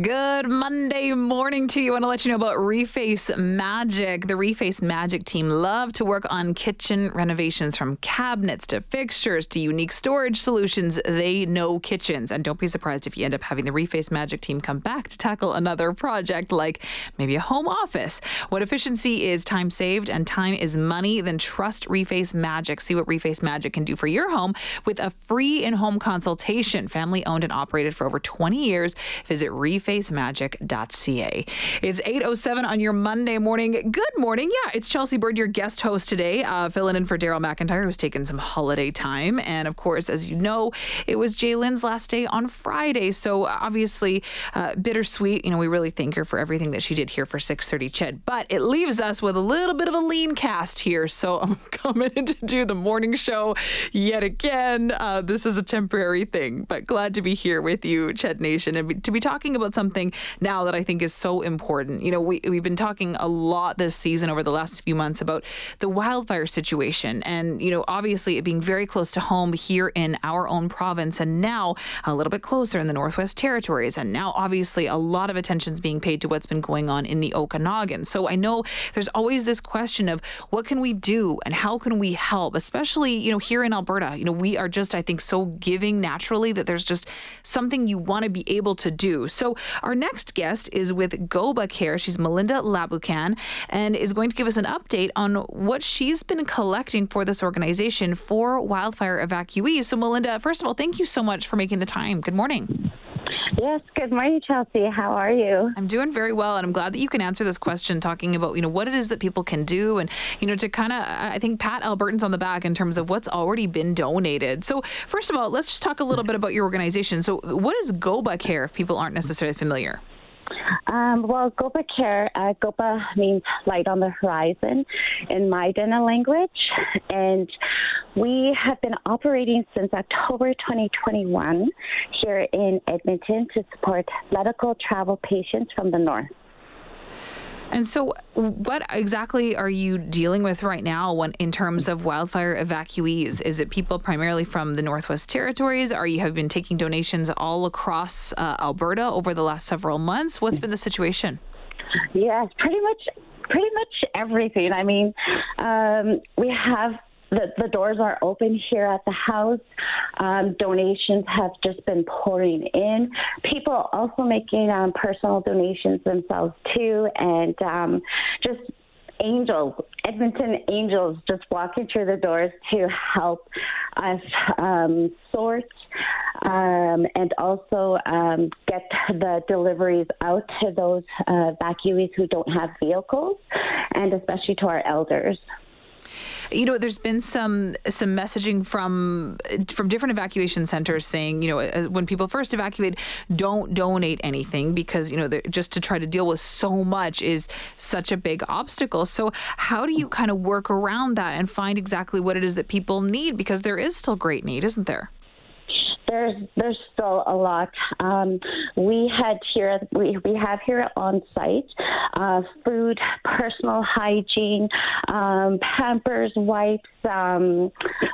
Good Monday morning to you. I want to let you know about Reface Magic. The Reface Magic team love to work on kitchen renovations from cabinets to fixtures to unique storage solutions. They know kitchens. And don't be surprised if you end up having the Reface Magic team come back to tackle another project like maybe a home office. What efficiency is time saved and time is money, then trust Reface Magic. See what Reface Magic can do for your home with a free in home consultation. Family owned and operated for over 20 years. Visit Reface facemagic.ca. It's 8.07 on your Monday morning. Good morning. Yeah, it's Chelsea Bird, your guest host today, uh, filling in for Daryl McIntyre, who's taken some holiday time. And of course, as you know, it was Jaylyn's last day on Friday. So obviously, uh, bittersweet. You know, we really thank her for everything that she did here for 630 CHED. But it leaves us with a little bit of a lean cast here. So I'm coming in to do the morning show yet again. Uh, this is a temporary thing, but glad to be here with you, CHED Nation, and to be talking about something now that I think is so important. You know, we, we've been talking a lot this season over the last few months about the wildfire situation and, you know, obviously it being very close to home here in our own province and now a little bit closer in the Northwest Territories. And now, obviously, a lot of attention is being paid to what's been going on in the Okanagan. So I know there's always this question of what can we do and how can we help, especially, you know, here in Alberta. You know, we are just, I think, so giving naturally that there's just something you want to be able to do. So our next guest is with Goba Care. She's Melinda Laboucan and is going to give us an update on what she's been collecting for this organization for wildfire evacuees. So, Melinda, first of all, thank you so much for making the time. Good morning. Yes, good morning, Chelsea. How are you? I'm doing very well, and I'm glad that you can answer this question, talking about you know what it is that people can do, and you know to kind of I think pat Albertans on the back in terms of what's already been donated. So first of all, let's just talk a little bit about your organization. So what is Goba Care if people aren't necessarily familiar? Um, well, Goba Care, uh, Goba means light on the horizon in Maidana language. And we have been operating since October 2021 here in Edmonton to support medical travel patients from the north. And so, what exactly are you dealing with right now when, in terms of wildfire evacuees? Is it people primarily from the Northwest Territories? Are you have been taking donations all across uh, Alberta over the last several months? What's been the situation? Yes, pretty much, pretty much everything. I mean, um, we have the, the doors are open here at the house. Um, donations have just been pouring in. People are also making um, personal donations themselves too, and um, just angels, Edmonton angels, just walking through the doors to help us um, sort um, and also um, get the deliveries out to those uh, evacuees who don't have vehicles, and especially to our elders. You know, there's been some some messaging from from different evacuation centers saying, you know, uh, when people first evacuate, don't donate anything because you know just to try to deal with so much is such a big obstacle. So how do you kind of work around that and find exactly what it is that people need because there is still great need, isn't there? There's there's still a lot. Um, we had here we, we have here on site uh, food, personal hygiene, um, Pampers, wipes. Um,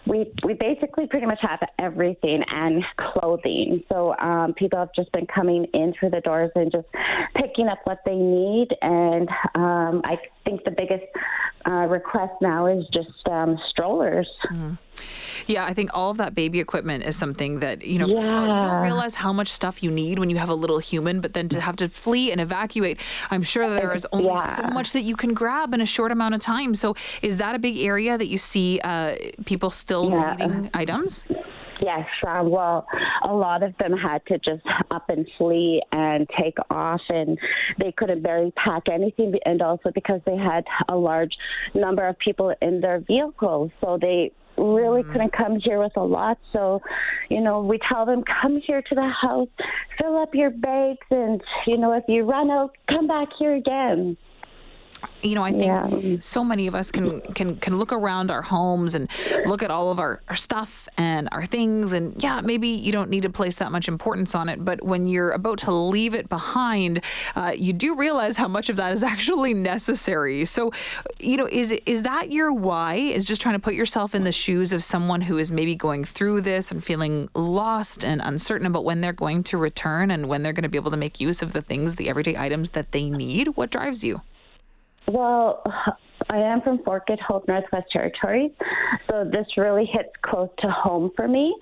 we we basically pretty much have everything and clothing. So um, people have just been coming in through the doors and just picking up what they need. And um, I think the biggest uh, request now is just um, strollers. Mm-hmm. Yeah, I think all of that baby equipment is something that, you know, yeah. all, you don't realize how much stuff you need when you have a little human, but then to have to flee and evacuate, I'm sure there is only yeah. so much that you can grab in a short amount of time. So is that a big area that you see uh, people still yeah. needing items? Yes, uh, well, a lot of them had to just up and flee and take off, and they couldn't barely pack anything, and also because they had a large number of people in their vehicles, so they really mm. couldn't come here with a lot. So, you know, we tell them, come here to the house, fill up your bags, and, you know, if you run out, come back here again. You know, I think yeah. so many of us can can can look around our homes and look at all of our, our stuff and our things and yeah, maybe you don't need to place that much importance on it, but when you're about to leave it behind, uh, you do realize how much of that is actually necessary. So, you know, is is that your why? Is just trying to put yourself in the shoes of someone who is maybe going through this and feeling lost and uncertain about when they're going to return and when they're going to be able to make use of the things, the everyday items that they need? What drives you? Well, I am from Fort Good Hope, Northwest Territories, so this really hits close to home for me,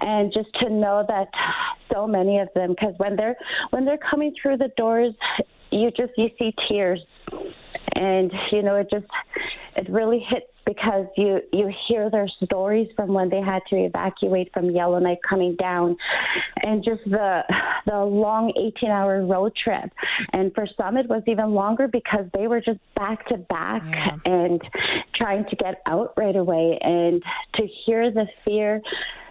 and just to know that so many of them, because when they're when they're coming through the doors, you just you see tears, and you know it just it really hits because you you hear their stories from when they had to evacuate from Yellowknife coming down, and just the the long 18 hour road trip. And for some, it was even longer because they were just back to back and trying to get out right away. And to hear the fear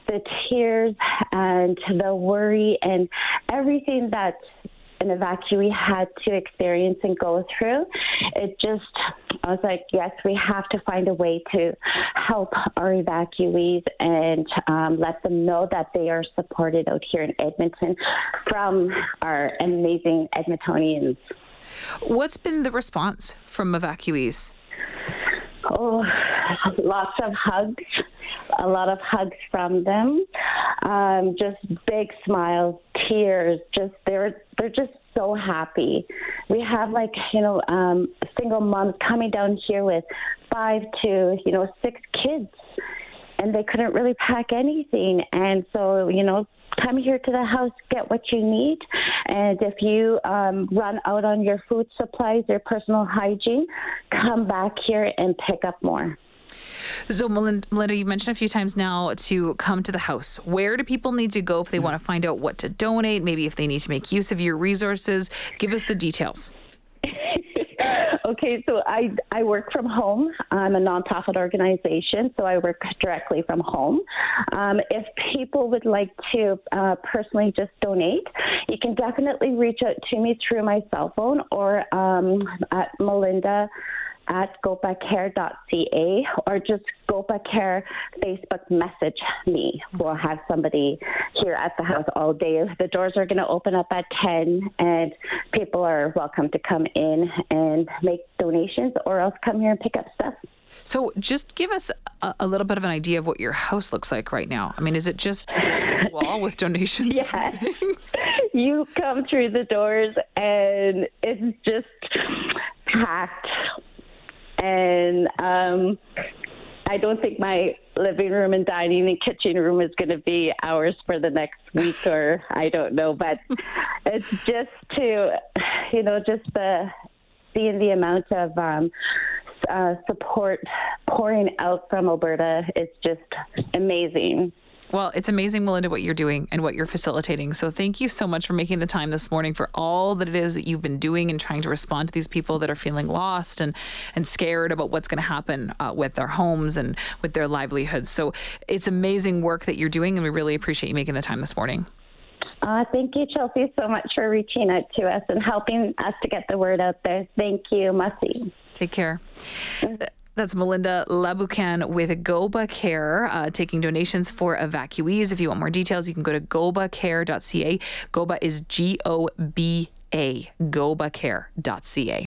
the tears and the worry and everything that an evacuee had to experience and go through. It just, I was like, yes, we have to find a way to help our evacuees and um, let them know that they are supported out here in Edmonton from our amazing Edmontonians. What's been the response from evacuees? Oh, lots of hugs, a lot of hugs from them. Um, just big smiles, tears. Just they're they're just so happy. We have like you know um, single moms coming down here with five to you know six kids, and they couldn't really pack anything. And so you know come here to the house, get what you need. And if you um, run out on your food supplies or personal hygiene, come back here and pick up more. So, Melinda, you mentioned a few times now to come to the house. Where do people need to go if they want to find out what to donate? Maybe if they need to make use of your resources? Give us the details. okay, so I, I work from home. I'm a nonprofit organization, so I work directly from home. Um, if people would like to uh, personally just donate, you can definitely reach out to me through my cell phone or um, at Melinda at gobacare.ca or just gobacare Facebook message me. We'll have somebody here at the house all day. The doors are going to open up at 10 and people are welcome to come in and make donations or else come here and pick up stuff. So, just give us a, a, little bit of an idea of what your house looks like right now. I mean, is it just wall with donations? Yes. You come through the doors and it's just packed and um, I don't think my living room and dining and kitchen room is going to be ours for the next week or I don't know, but it's just to, you know, just the seeing the amount of um, uh, support pouring out from Alberta is just amazing. Well, it's amazing, Melinda, what you're doing and what you're facilitating. So thank you so much for making the time this morning for all that it is that you've been doing and trying to respond to these people that are feeling lost and, and scared about what's going to happen uh, with their homes and with their livelihoods. So it's amazing work that you're doing, and we really appreciate you making the time this morning. Uh, thank you, Chelsea, so much for reaching out to us and helping us to get the word out there. Thank you, Mahsi. Take care. That's Melinda Laboucan with Goba Care, uh, taking donations for evacuees. If you want more details, you can go to gobacare.ca. Goba is G O B A, gobacare.ca.